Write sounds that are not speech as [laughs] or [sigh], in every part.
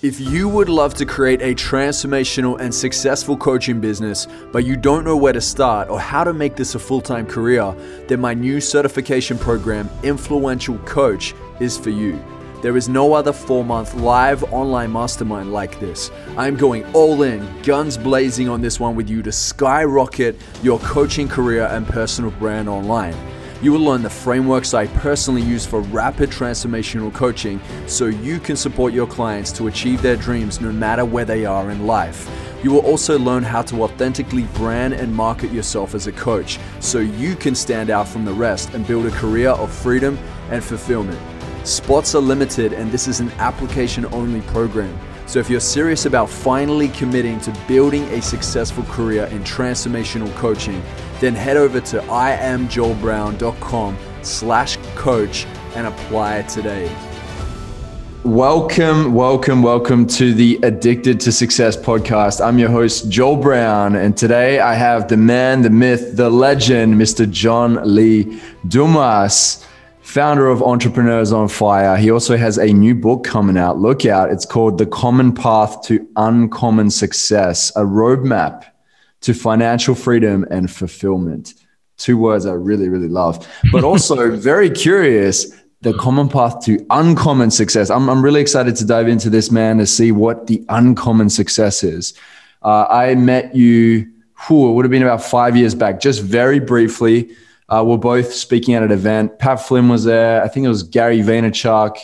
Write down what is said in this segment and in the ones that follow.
If you would love to create a transformational and successful coaching business, but you don't know where to start or how to make this a full time career, then my new certification program, Influential Coach, is for you. There is no other four month live online mastermind like this. I'm going all in, guns blazing on this one with you to skyrocket your coaching career and personal brand online. You will learn the frameworks I personally use for rapid transformational coaching so you can support your clients to achieve their dreams no matter where they are in life. You will also learn how to authentically brand and market yourself as a coach so you can stand out from the rest and build a career of freedom and fulfillment. Spots are limited, and this is an application only program. So, if you're serious about finally committing to building a successful career in transformational coaching, then head over to iamjoelbrown.com slash coach and apply today. Welcome, welcome, welcome to the Addicted to Success podcast. I'm your host, Joel Brown, and today I have the man, the myth, the legend, Mr. John Lee Dumas founder of Entrepreneurs on Fire. He also has a new book coming out. Look out. It's called The Common Path to Uncommon Success, a roadmap to financial freedom and fulfillment. Two words I really, really love, but [laughs] also very curious. The common path to uncommon success. I'm, I'm really excited to dive into this, man, to see what the uncommon success is. Uh, I met you, whew, it would have been about five years back, just very briefly. Uh, we're both speaking at an event. Pat Flynn was there. I think it was Gary Vaynerchuk.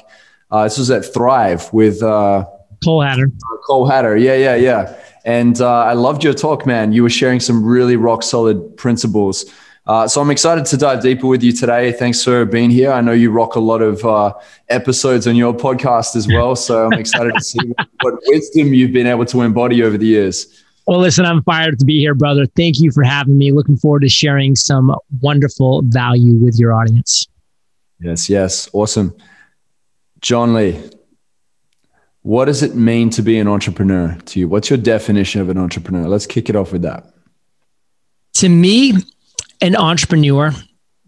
Uh, this was at Thrive with uh, Cole Hatter. Cole Hatter. Yeah, yeah, yeah. And uh, I loved your talk, man. You were sharing some really rock solid principles. Uh, so I'm excited to dive deeper with you today. Thanks for being here. I know you rock a lot of uh, episodes on your podcast as well. So I'm excited to see what wisdom you've been able to embody over the years. Well, listen, I'm fired to be here, brother. Thank you for having me. Looking forward to sharing some wonderful value with your audience. Yes, yes. Awesome. John Lee, what does it mean to be an entrepreneur to you? What's your definition of an entrepreneur? Let's kick it off with that. To me, an entrepreneur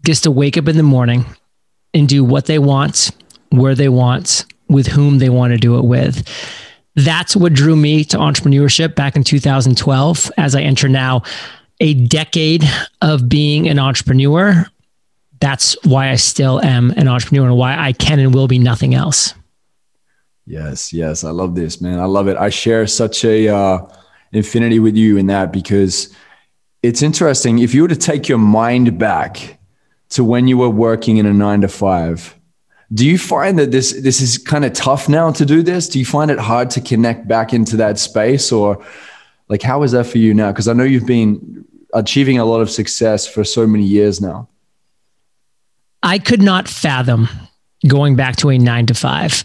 gets to wake up in the morning and do what they want, where they want, with whom they want to do it with that's what drew me to entrepreneurship back in 2012 as I enter now a decade of being an entrepreneur. That's why I still am an entrepreneur and why I can and will be nothing else. Yes, yes, I love this, man. I love it. I share such a uh, infinity with you in that because it's interesting. If you were to take your mind back to when you were working in a nine to five, do you find that this this is kind of tough now to do this? Do you find it hard to connect back into that space, or like how is that for you now? Because I know you've been achieving a lot of success for so many years now. I could not fathom going back to a nine to five.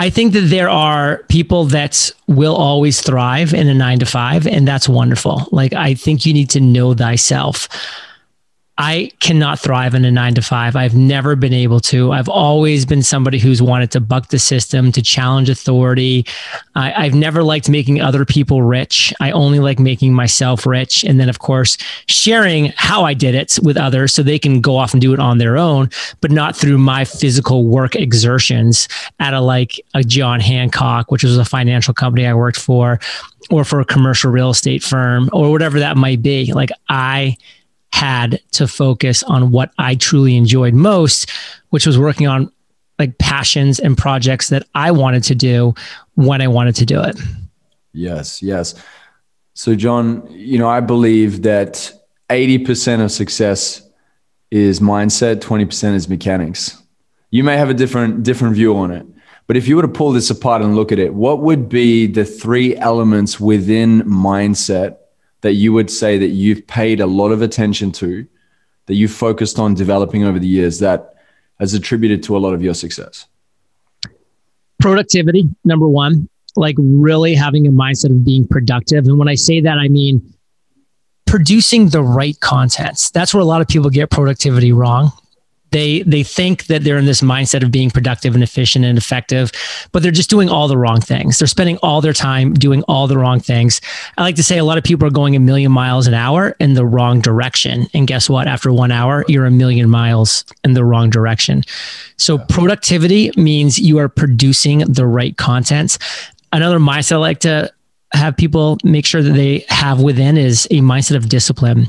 I think that there are people that will always thrive in a nine to five, and that's wonderful. Like, I think you need to know thyself. I cannot thrive in a nine to five. I've never been able to. I've always been somebody who's wanted to buck the system, to challenge authority. I, have never liked making other people rich. I only like making myself rich. And then, of course, sharing how I did it with others so they can go off and do it on their own, but not through my physical work exertions at a like a John Hancock, which was a financial company I worked for, or for a commercial real estate firm, or whatever that might be. Like, I, had to focus on what I truly enjoyed most, which was working on like passions and projects that I wanted to do when I wanted to do it. Yes, yes. So, John, you know, I believe that 80% of success is mindset, 20% is mechanics. You may have a different different view on it. But if you were to pull this apart and look at it, what would be the three elements within mindset that you would say that you've paid a lot of attention to, that you've focused on developing over the years that has attributed to a lot of your success? Productivity, number one, like really having a mindset of being productive. And when I say that, I mean producing the right contents. That's where a lot of people get productivity wrong they they think that they're in this mindset of being productive and efficient and effective but they're just doing all the wrong things. They're spending all their time doing all the wrong things. I like to say a lot of people are going a million miles an hour in the wrong direction. And guess what? After one hour you're a million miles in the wrong direction. So productivity means you are producing the right contents another mindset I like to have people make sure that they have within is a mindset of discipline.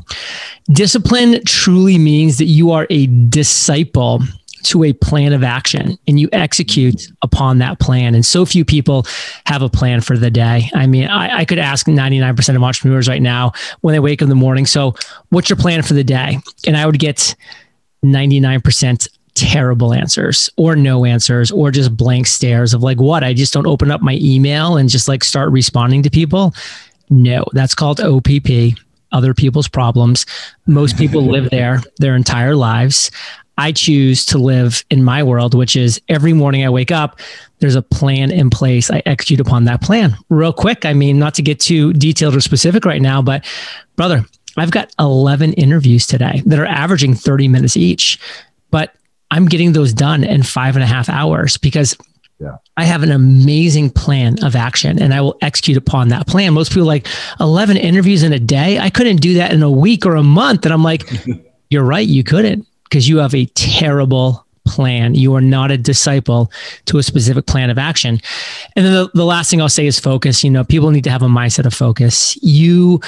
Discipline truly means that you are a disciple to a plan of action and you execute upon that plan. And so few people have a plan for the day. I mean, I, I, could ask 99% of entrepreneurs right now when they wake up in the morning, so what's your plan for the day? And I would get 99% terrible answers or no answers or just blank stares of like, what? I just don't open up my email and just like start responding to people. No, that's called OPP other people's problems. Most people live [laughs] there their entire lives. I choose to live in my world, which is every morning I wake up, there's a plan in place. I execute upon that plan. Real quick, I mean, not to get too detailed or specific right now, but brother, I've got 11 interviews today that are averaging 30 minutes each, I'm getting those done in five and a half hours because yeah. I have an amazing plan of action and I will execute upon that plan. Most people like 11 interviews in a day. I couldn't do that in a week or a month. And I'm like, [laughs] you're right, you couldn't because you have a terrible plan. You are not a disciple to a specific plan of action. And then the, the last thing I'll say is focus. You know, people need to have a mindset of focus. You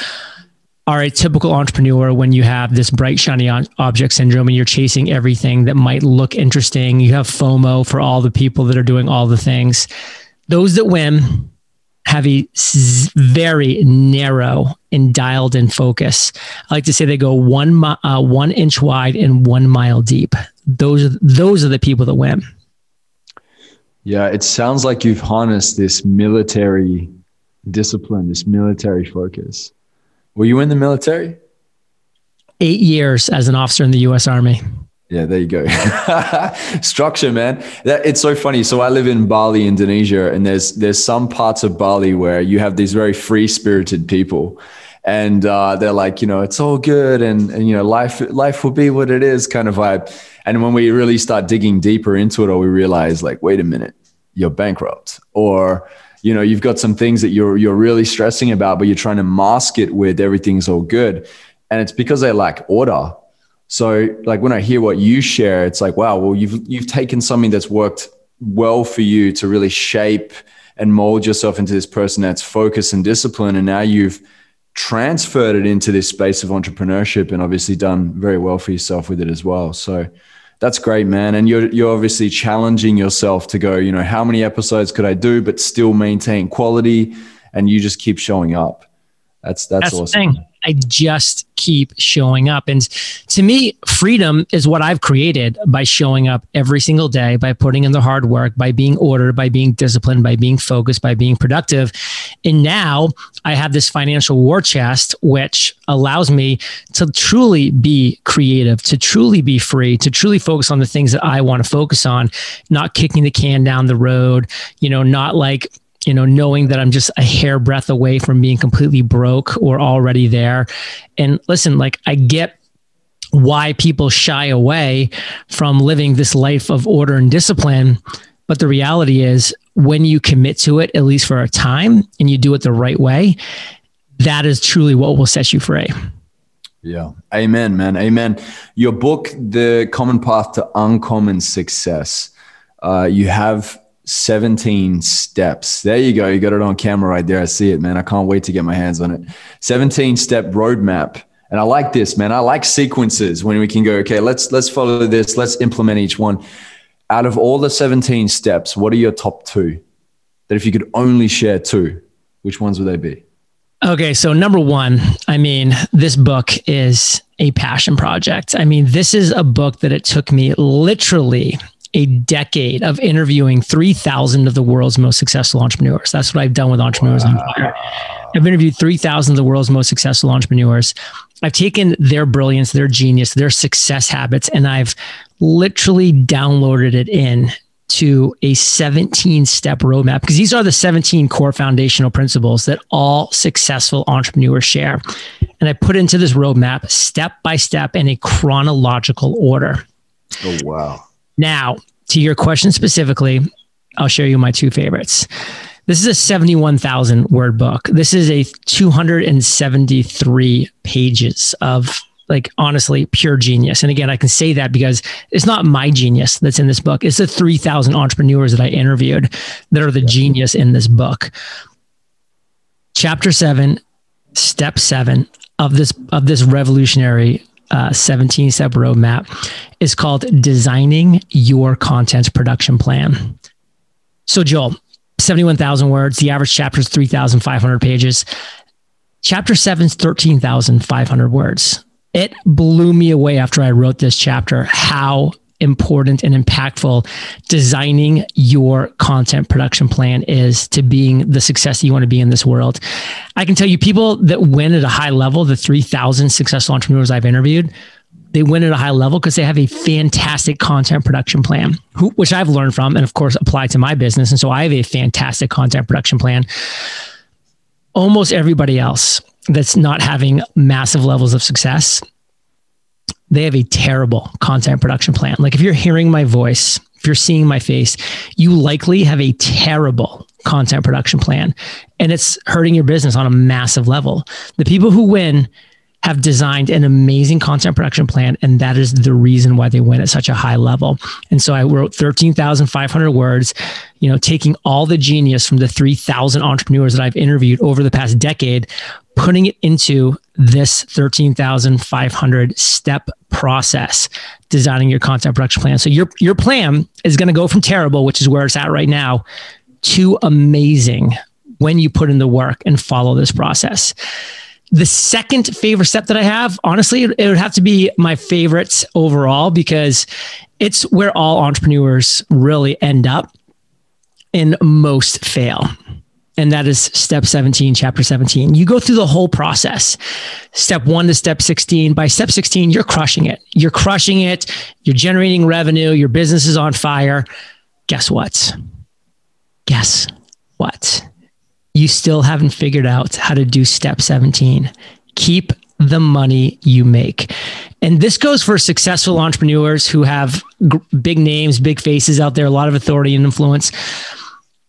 are a typical entrepreneur when you have this bright, shiny object syndrome and you're chasing everything that might look interesting. You have FOMO for all the people that are doing all the things. Those that win have a very narrow and dialed in focus. I like to say they go one uh, one inch wide and one mile deep. Those are those are the people that win. Yeah, it sounds like you've harnessed this military discipline, this military focus. Were you in the military? Eight years as an officer in the U.S. Army. Yeah, there you go. [laughs] Structure, man. That, it's so funny. So I live in Bali, Indonesia, and there's there's some parts of Bali where you have these very free spirited people, and uh, they're like, you know, it's all good, and and you know, life life will be what it is, kind of vibe. And when we really start digging deeper into it, or we realize, like, wait a minute, you're bankrupt, or you know, you've got some things that you're you're really stressing about, but you're trying to mask it with everything's all good, and it's because they lack order so like when I hear what you share, it's like, wow, well, you've you've taken something that's worked well for you to really shape and mold yourself into this person that's focused and disciplined. And now you've transferred it into this space of entrepreneurship and obviously done very well for yourself with it as well. So that's great, man. And you're you're obviously challenging yourself to go, you know, how many episodes could I do but still maintain quality? And you just keep showing up. That's that's, that's awesome. I just keep showing up. And to me, freedom is what I've created by showing up every single day, by putting in the hard work, by being ordered, by being disciplined, by being focused, by being productive. And now I have this financial war chest, which allows me to truly be creative, to truly be free, to truly focus on the things that I want to focus on, not kicking the can down the road, you know, not like you know, knowing that I'm just a hair breadth away from being completely broke or already there. And listen, like I get why people shy away from living this life of order and discipline. But the reality is, when you commit to it, at least for a time, and you do it the right way, that is truly what will set you free. Yeah. Amen, man. Amen. Your book, The Common Path to Uncommon Success, uh, you have 17 steps. There you go. You got it on camera right there. I see it, man. I can't wait to get my hands on it. 17 step roadmap. And I like this, man. I like sequences when we can go, okay, let's let's follow this, let's implement each one. Out of all the 17 steps, what are your top two? That if you could only share two, which ones would they be? Okay, so number one, I mean, this book is a passion project. I mean, this is a book that it took me literally a decade of interviewing 3,000 of the world's most successful entrepreneurs. That's what I've done with Entrepreneurs wow. on Fire. I've interviewed 3,000 of the world's most successful entrepreneurs. I've taken their brilliance, their genius, their success habits, and I've literally downloaded it in to a 17 step roadmap because these are the 17 core foundational principles that all successful entrepreneurs share. And I put into this roadmap step by step in a chronological order. Oh, wow. Now, to your question specifically, I'll show you my two favorites. This is a 71,000 word book. This is a 273 pages of like honestly pure genius. And again, I can say that because it's not my genius that's in this book. It's the 3000 entrepreneurs that I interviewed that are the genius in this book. Chapter 7, step 7 of this of this revolutionary uh, 17 step roadmap is called designing your content production plan. So, Joel, 71,000 words. The average chapter is 3,500 pages. Chapter 7 is 13,500 words. It blew me away after I wrote this chapter how important and impactful designing your content production plan is to being the success you want to be in this world. I can tell you people that win at a high level, the 3,000 successful entrepreneurs I've interviewed, they win at a high level because they have a fantastic content production plan, which I've learned from and, of course, apply to my business. And so I have a fantastic content production plan. Almost everybody else that's not having massive levels of success they have a terrible content production plan. Like if you're hearing my voice, if you're seeing my face, you likely have a terrible content production plan and it's hurting your business on a massive level. The people who win have designed an amazing content production plan and that is the reason why they win at such a high level. And so I wrote 13,500 words, you know, taking all the genius from the 3,000 entrepreneurs that I've interviewed over the past decade, putting it into this 13,500 step process designing your content production plan. So your your plan is going to go from terrible, which is where it's at right now, to amazing when you put in the work and follow this process. The second favorite step that I have, honestly, it would have to be my favorite overall because it's where all entrepreneurs really end up and most fail and that is step 17, chapter 17. You go through the whole process, step one to step 16. By step 16, you're crushing it. You're crushing it. You're generating revenue. Your business is on fire. Guess what? Guess what? You still haven't figured out how to do step 17. Keep the money you make. And this goes for successful entrepreneurs who have g- big names, big faces out there, a lot of authority and influence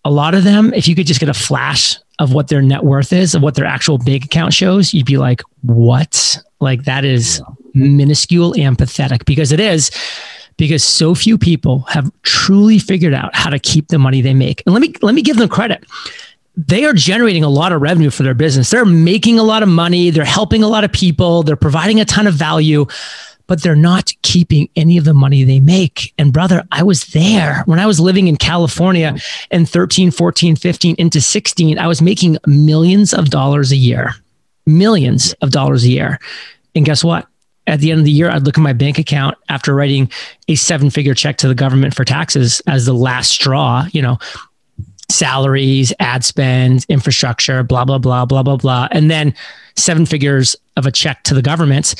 a lot of them, if you could just get a flash of what their net worth is, of what their actual bank account shows, you'd be like, what? Like that is minuscule and pathetic because it is because so few people have truly figured out how to keep the money they make. And let me let me give them credit. They are generating a lot of revenue for their business. They're making a lot of money, they're helping a lot of people, they're providing a ton of value but they're not keeping any of the money they make. And brother, I was there when I was living in California in 13, 14, 15 into 16. I was making millions of dollars a year, millions of dollars a year. And guess what? At the end of the year, I'd look at my bank account after writing a seven figure check to the government for taxes as the last straw, you know, salaries, ad spend, infrastructure, blah, blah, blah, blah, blah, blah. And then seven figures of a check to the government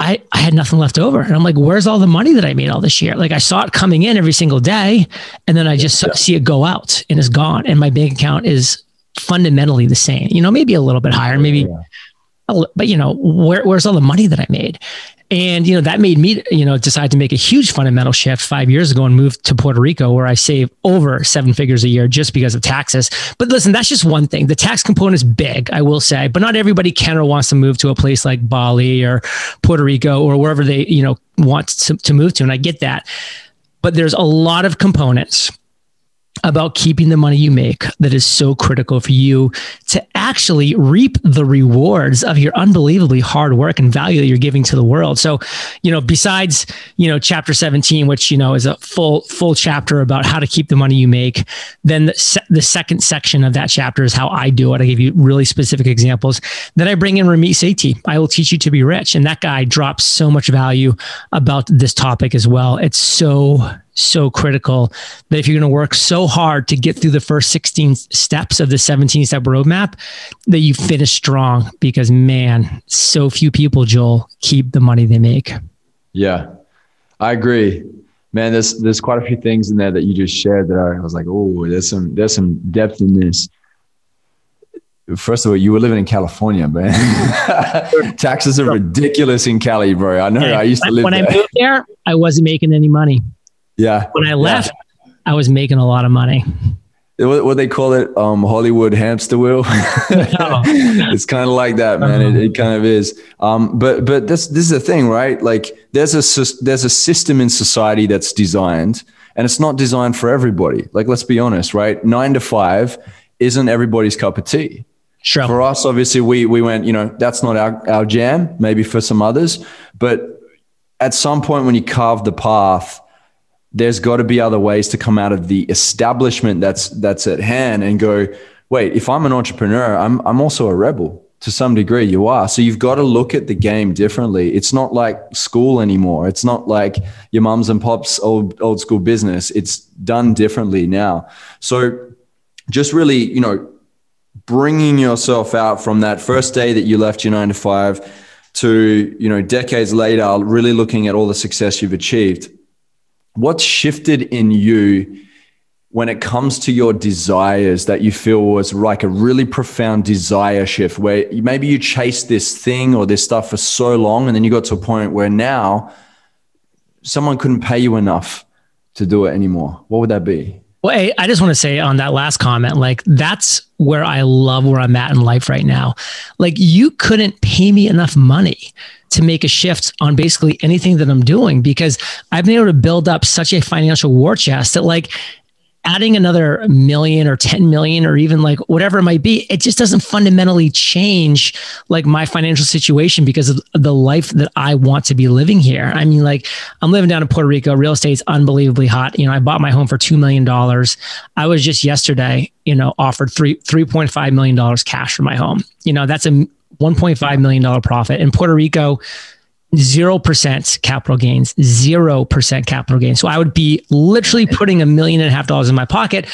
I, I had nothing left over. And I'm like, where's all the money that I made all this year? Like I saw it coming in every single day. And then I just yeah. see it go out and it's gone. And my bank account is fundamentally the same, you know, maybe a little bit higher, maybe, yeah. But you know, where, where's all the money that I made? And, you know, that made me, you know, decide to make a huge fundamental shift five years ago and move to Puerto Rico, where I save over seven figures a year just because of taxes. But listen, that's just one thing. The tax component is big, I will say, but not everybody can or wants to move to a place like Bali or Puerto Rico or wherever they, you know, want to, to move to. And I get that. But there's a lot of components about keeping the money you make that is so critical for you to actually reap the rewards of your unbelievably hard work and value that you're giving to the world. So, you know, besides, you know, chapter 17, which, you know, is a full, full chapter about how to keep the money you make, then the, se- the second section of that chapter is how I do it. I give you really specific examples. Then I bring in Ramit Sethi. I will teach you to be rich. And that guy drops so much value about this topic as well. It's so so critical that if you're going to work so hard to get through the first 16 steps of the 17 step roadmap, that you finish strong because man, so few people, Joel, keep the money they make. Yeah, I agree. Man, there's there's quite a few things in there that you just shared that I was like, oh, there's some there's some depth in this. First of all, you were living in California, man. [laughs] Taxes are ridiculous in Cali, bro. I know. I used to live when there. I moved there. I wasn't making any money. Yeah. When I left, yeah. I was making a lot of money. what, what they call it, um, Hollywood hamster wheel. [laughs] it's kind of like that, man. It, it, kind of is. Um, but but this this is the thing, right? Like there's a there's a system in society that's designed, and it's not designed for everybody. Like let's be honest, right? Nine to five isn't everybody's cup of tea. Sure. For us, obviously, we we went. You know, that's not our our jam. Maybe for some others, but at some point when you carve the path there's got to be other ways to come out of the establishment that's that's at hand and go wait if i'm an entrepreneur i'm i'm also a rebel to some degree. You are. So you've got to look at the game differently. It's not like school anymore. It's not like your mums and pops old old school business. It's done differently now. So just really you know bringing yourself out from that first day that you left your 9 to 5 to you know decades later really looking at all the success you've achieved what's shifted in you when it comes to your desires that you feel was like a really profound desire shift where maybe you chased this thing or this stuff for so long and then you got to a point where now someone couldn't pay you enough to do it anymore? What would that be well i just want to say on that last comment like that's where i love where i'm at in life right now. Like you couldn't pay me enough money to make a shift on basically anything that I'm doing because I've been able to build up such a financial war chest that like adding another million or 10 million or even like whatever it might be it just doesn't fundamentally change like my financial situation because of the life that i want to be living here. I mean like i'm living down in puerto rico. Real estate's unbelievably hot. You know i bought my home for $2 million i was just yesterday you know offered three $3.5 million cash for my home. You know that's a $1.5 million profit. In Puerto Rico, 0% capital gains, 0% capital gains. So I would be literally putting a million and a half dollars in my pocket,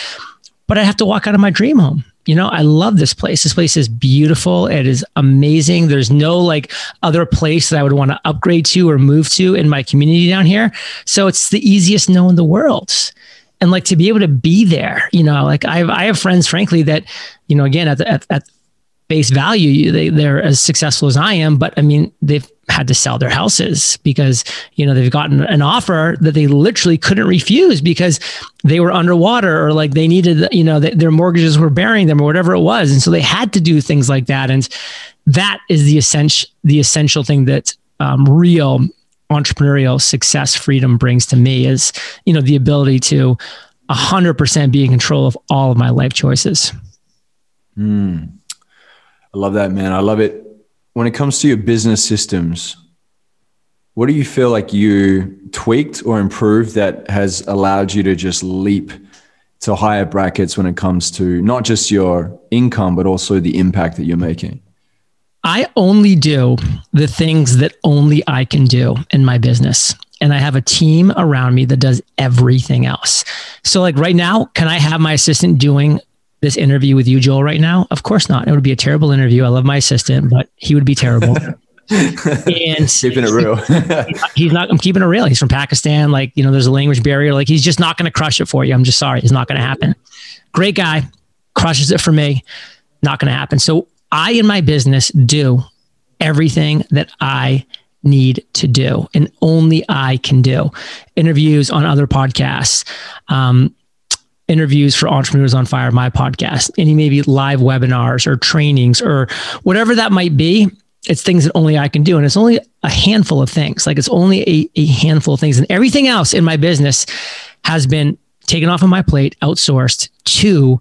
but I'd have to walk out of my dream home. You know, I love this place. This place is beautiful. It is amazing. There's no like other place that I would want to upgrade to or move to in my community down here. So it's the easiest no in the world and like to be able to be there you know like i have, I have friends frankly that you know again at, the, at, at base value they, they're as successful as i am but i mean they've had to sell their houses because you know they've gotten an offer that they literally couldn't refuse because they were underwater or like they needed you know their mortgages were bearing them or whatever it was and so they had to do things like that and that is the essential the essential thing that um, real entrepreneurial success freedom brings to me is you know the ability to 100% be in control of all of my life choices mm. I love that, man. I love it. When it comes to your business systems, what do you feel like you tweaked or improved that has allowed you to just leap to higher brackets when it comes to not just your income, but also the impact that you're making? I only do the things that only I can do in my business. And I have a team around me that does everything else. So, like right now, can I have my assistant doing this interview with you, Joel, right now? Of course not. It would be a terrible interview. I love my assistant, but he would be terrible. and [laughs] keeping it real. [laughs] he's not, I'm keeping it real. He's from Pakistan. Like, you know, there's a language barrier. Like, he's just not going to crush it for you. I'm just sorry. It's not going to happen. Great guy, crushes it for me. Not going to happen. So, I in my business do everything that I need to do and only I can do. Interviews on other podcasts, um, interviews for entrepreneurs on fire my podcast any maybe live webinars or trainings or whatever that might be it's things that only i can do. And it's only a handful of things. Like it's only a, a handful of things. And everything else in my business has been taken off of my plate outsourced to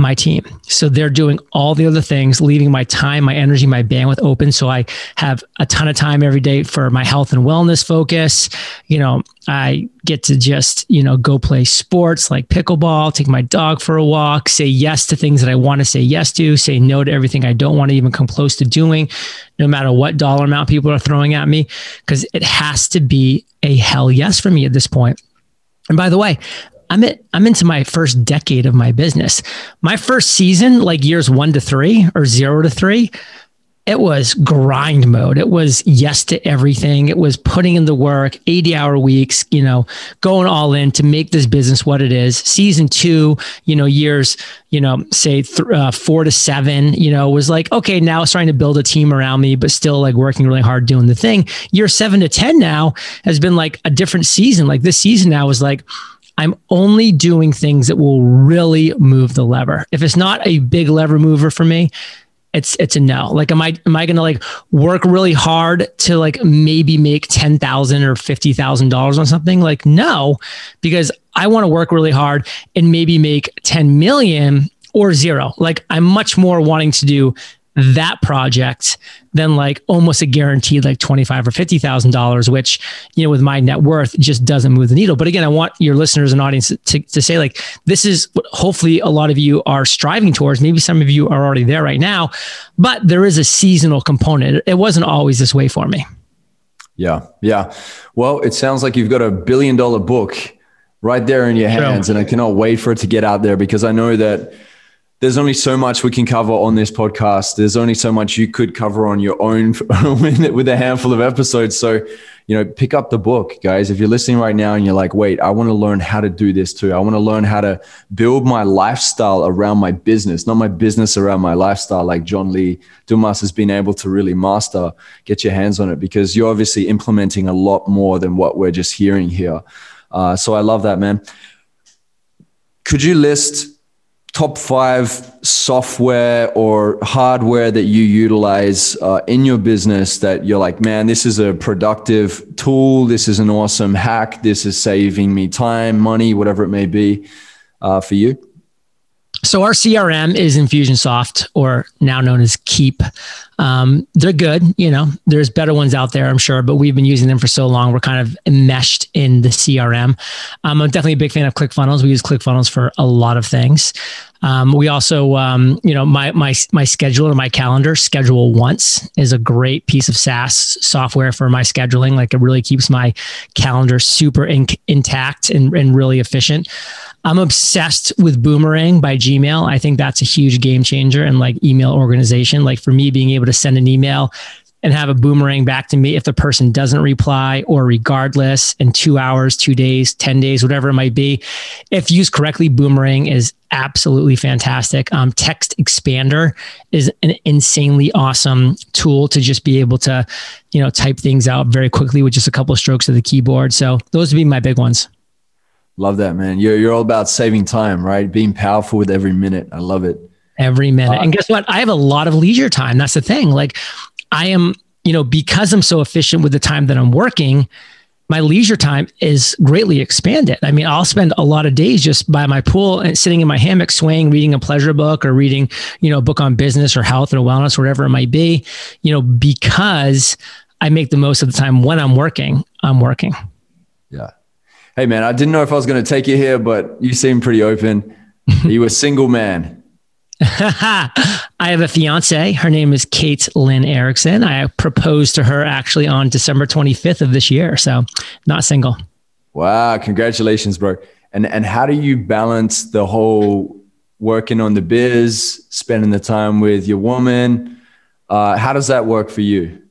my team. So they're doing all the other things, leaving my time, my energy, my bandwidth open. So I have a ton of time every day for my health and wellness focus. You know, I get to just, you know, go play sports like pickleball, take my dog for a walk, say yes to things that I want to say yes to, say no to everything I don't want to even come close to doing, no matter what dollar amount people are throwing at me, because it has to be a hell yes for me at this point. And by the way, I'm at, I'm into my first decade of my business. My first season, like years one to three or zero to three, it was grind mode. It was yes to everything. It was putting in the work, 80 hour weeks, you know, going all in to make this business what it is. Season two, you know, years, you know, say th- uh, four to seven, you know, was like, okay, now starting to build a team around me, but still like working really hard doing the thing. Year seven to 10 now has been like a different season. Like this season now was like, I'm only doing things that will really move the lever. If it's not a big lever mover for me, it's it's a no. Like, am I am I gonna like work really hard to like maybe make ten thousand or fifty thousand dollars on something? Like, no, because I want to work really hard and maybe make ten million or zero. Like, I'm much more wanting to do that project than like almost a guaranteed like twenty five or fifty thousand dollars, which you know with my net worth just doesn't move the needle. But again, I want your listeners and audience to, to say like this is what hopefully a lot of you are striving towards. Maybe some of you are already there right now, but there is a seasonal component. It wasn't always this way for me. Yeah, yeah. Well, it sounds like you've got a billion dollar book right there in your hands, and I cannot wait for it to get out there because I know that there's only so much we can cover on this podcast. There's only so much you could cover on your own [laughs] with a handful of episodes. So, you know, pick up the book, guys. If you're listening right now and you're like, wait, I want to learn how to do this too. I want to learn how to build my lifestyle around my business, not my business around my lifestyle, like John Lee Dumas has been able to really master. Get your hands on it because you're obviously implementing a lot more than what we're just hearing here. Uh, so I love that, man. Could you list top five software or hardware that you utilize uh, in your business that you're like, man, this is a productive tool. This is an awesome hack. This is saving me time, money, whatever it may be uh, for you? So our CRM is Infusionsoft, or now known as Keap. Um, they're good. You know, there's better ones out there, I'm sure, but we've been using them for so long. We're kind of enmeshed in the CRM. Um, I'm definitely a big fan of ClickFunnels. We use ClickFunnels for a lot of things. Um, we also, um, you know, my my my scheduler, my calendar, Schedule Once is a great piece of SaaS software for my scheduling. Like it really keeps my calendar super in, intact and, and really efficient. I'm obsessed with Boomerang by Gmail. I think that's a huge game changer in like email organization. Like for me, being able to send an email and have a boomerang back to me if the person doesn't reply or regardless in two hours, two days, 10 days, whatever it might be. If used correctly, boomerang is absolutely fantastic. Um, TextExpander is an insanely awesome tool to just be able to, you know, type things out very quickly with just a couple of strokes of the keyboard. So those would be my big ones. Love that, man. You're, you're all about saving time, right? Being powerful with every minute. I love it. Every minute. Uh, and guess what? I have a lot of leisure time. That's the thing. Like, I am, you know, because I'm so efficient with the time that I'm working, my leisure time is greatly expanded. I mean, I'll spend a lot of days just by my pool and sitting in my hammock, swaying, reading a pleasure book or reading, you know, a book on business or health or wellness, whatever it might be, you know, because I make the most of the time when I'm working, I'm working. Yeah. Hey, man, I didn't know if I was going to take you here, but you seem pretty open. [laughs] Are you a single man? [laughs] I have a fiance. Her name is Kate Lynn Erickson. I proposed to her actually on December 25th of this year. So not single. Wow. Congratulations, bro. And, and how do you balance the whole working on the biz, spending the time with your woman? Uh, how does that work for you?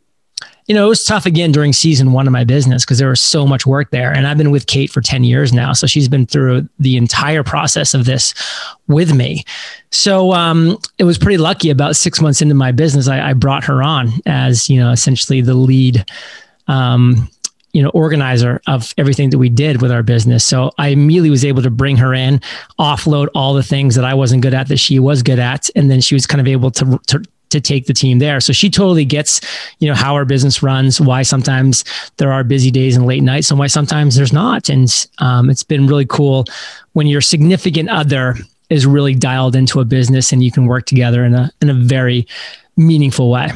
You know, it was tough again during season one of my business because there was so much work there. And I've been with Kate for 10 years now. So she's been through the entire process of this with me. So um, it was pretty lucky about six months into my business, I, I brought her on as, you know, essentially the lead. Um, you know organizer of everything that we did with our business so i immediately was able to bring her in offload all the things that i wasn't good at that she was good at and then she was kind of able to, to to take the team there. So she totally gets, you know, how our business runs, why sometimes there are busy days and late nights and why sometimes there's not. And um, it's been really cool when your significant other is really dialed into a business and you can work together in a, in a very meaningful way.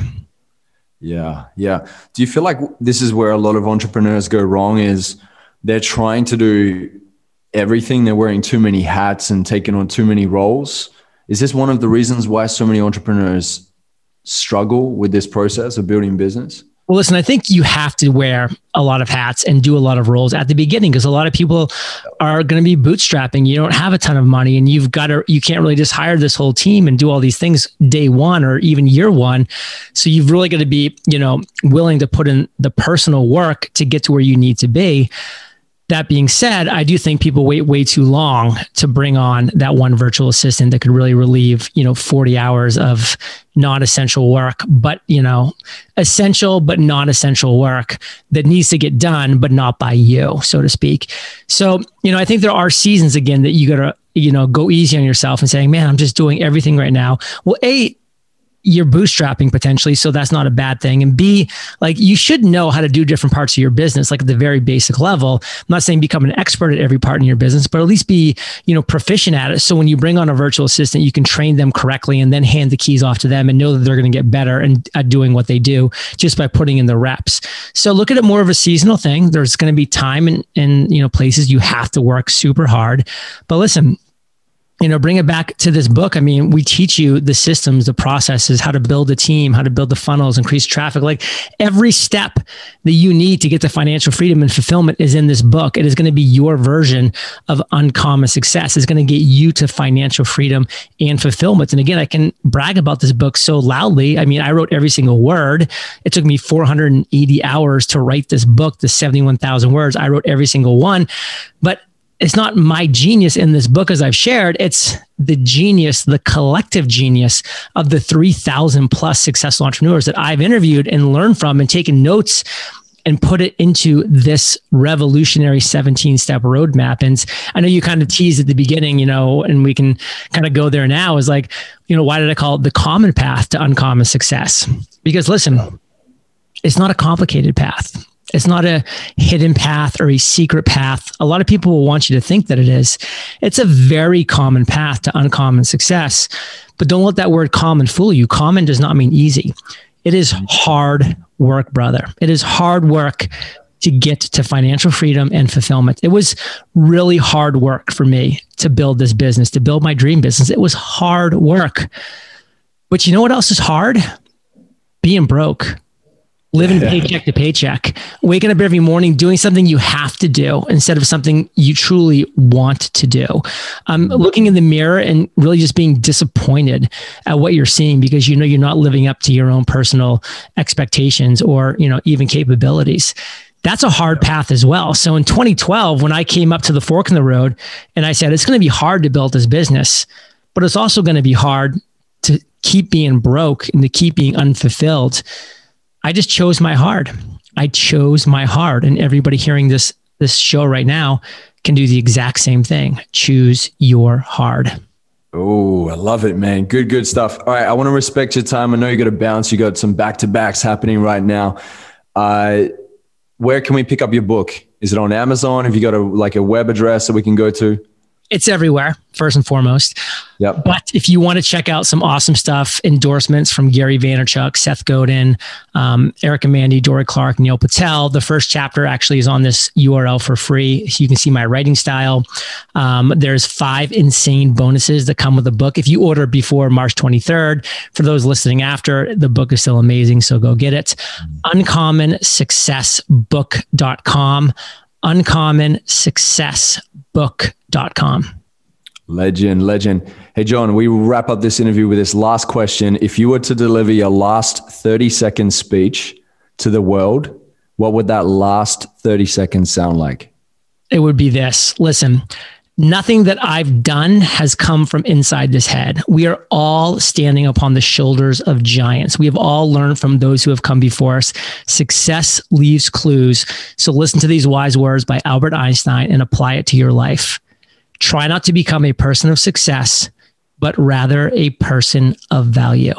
Yeah. Yeah. Do you feel like this is where a lot of entrepreneurs go wrong is they're trying to do everything. They're wearing too many hats and taking on too many roles. Is this one of the reasons why so many entrepreneurs struggle with this process of building business? Well, listen, I think you have to wear a lot of hats and do a lot of roles at the beginning because a lot of people are going to be bootstrapping. You don't have a ton of money and you've got to, you can't really just hire this whole team and do all these things day one or even year one. So you've really got to be, you know, willing to put in the personal work to get to where you need to be That being said, I do think people wait way too long to bring on that one virtual assistant that could really relieve, you know, 40 hours of non-essential work, but you know, essential but non-essential work that needs to get done, but not by you, so to speak. So, you know, I think there are seasons again that you gotta, you know, go easy on yourself and saying, man, I'm just doing everything right now. Well, A, you're bootstrapping potentially so that's not a bad thing. And b like you should know how to do different parts of your business like at the very basic level. I'm not saying become an expert at every part in your business but at least be you know proficient at it. So when you bring on a virtual assistant you can train them correctly and then hand the keys off to them and know that they're going to get better and at doing what they do just by putting in the reps. So look at it more of a seasonal thing. There's going to be time and and you know places you have to work super hard. But listen you know, bring it back to this book. I mean, we teach you the systems, the processes, how to build a team, how to build the funnels, increase traffic. Like every step that you need to get to financial freedom and fulfillment is in this book. It is going to be your version of uncommon success. It's going to get you to financial freedom and fulfillment. And again, I can brag about this book so loudly. I mean, I wrote every single word. It took me 480 hours to write this book, the 71,000 words. I wrote every single one. But it's not my genius in this book as I've shared. It's the genius, the collective genius of the 3,000 plus successful entrepreneurs that I've interviewed and learned from and taken notes and put it into this revolutionary 17 step roadmap. And I know you kind of teased at the beginning, you know, and we can kind of go there now is like, you know, why did I call it the common path to uncommon success? Because listen, it's not a complicated path. It's not a hidden path or a secret path. A lot of people will want you to think that it is. It's a very common path to uncommon success. But don't let that word common fool you. Common does not mean easy. It is hard work, brother. It is hard work to get to financial freedom and fulfillment. It was really hard work for me to build this business, to build my dream business. It was hard work. But you know what else is hard? Being broke living paycheck to paycheck, waking up every morning, doing something you have to do instead of something you truly want to do. Um, looking in the mirror and really just being disappointed at what you're seeing because you know you're not living up to your own personal expectations or you know even capabilities. That's a hard path as well. So in 2012, when I came up to the fork in the road and I said, it's going to be hard to build this business, but it's also going to be hard to keep being broke and to keep being unfulfilled I just chose my hard. I chose my hard. And everybody hearing this this show right now can do the exact same thing. Choose your hard. Oh, I love it, man. Good, good stuff. All right. I want to respect your time. I know you got to bounce. You got some back to backs happening right now. Uh, where can we pick up your book? Is it on Amazon? Have you got a like a web address that we can go to? It's everywhere first and foremost. Yep. But if you want to check out some awesome stuff, endorsements from Gary Vaynerchuk, Seth Godin, um, Eric and Mandy, Dorie Clark, Neil Patel, the first chapter actually is on this URL for free. So You can see my writing style. Um, there's five insane bonuses that come with the book. If you order before March 23rd, for those listening after, the book is still amazing. So go get it. Uncommonsuccessbook.com. Uncommon Success book.com. Legend, legend. Hey, John, we wrap up this interview with this last question. If you were to deliver your last 30 second speech to the world, what would that last 30 seconds sound like? It would be this listen, nothing that I've done has come from inside this head. We are all standing upon the shoulders of giants. We have all learned from those who have come before us. Success leaves clues. So listen to these wise words by Albert Einstein and apply it to your life. Try not to become a person of success, but rather a person of value.